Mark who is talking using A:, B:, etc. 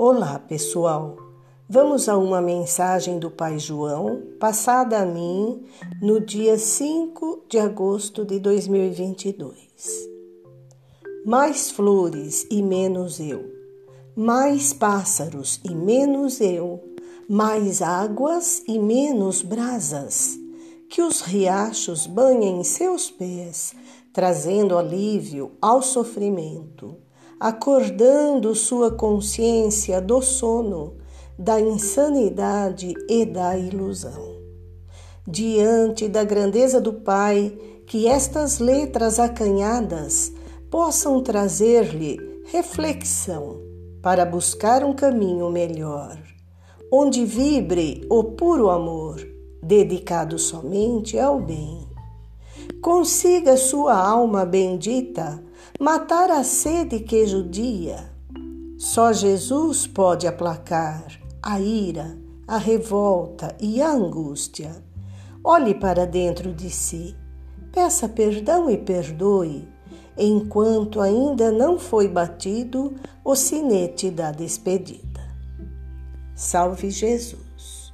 A: Olá, pessoal. Vamos a uma mensagem do Pai João, passada a mim no dia 5 de agosto de 2022. Mais flores e menos eu, mais pássaros e menos eu, mais águas e menos brasas. Que os riachos banhem seus pés, trazendo alívio ao sofrimento acordando sua consciência do sono, da insanidade e da ilusão. Diante da grandeza do Pai, que estas letras acanhadas possam trazer-lhe reflexão para buscar um caminho melhor, onde vibre o puro amor, dedicado somente ao bem. Consiga sua alma bendita matar a sede que judia. Só Jesus pode aplacar a ira, a revolta e a angústia. Olhe para dentro de si, peça perdão e perdoe, enquanto ainda não foi batido o sinete da despedida. Salve Jesus!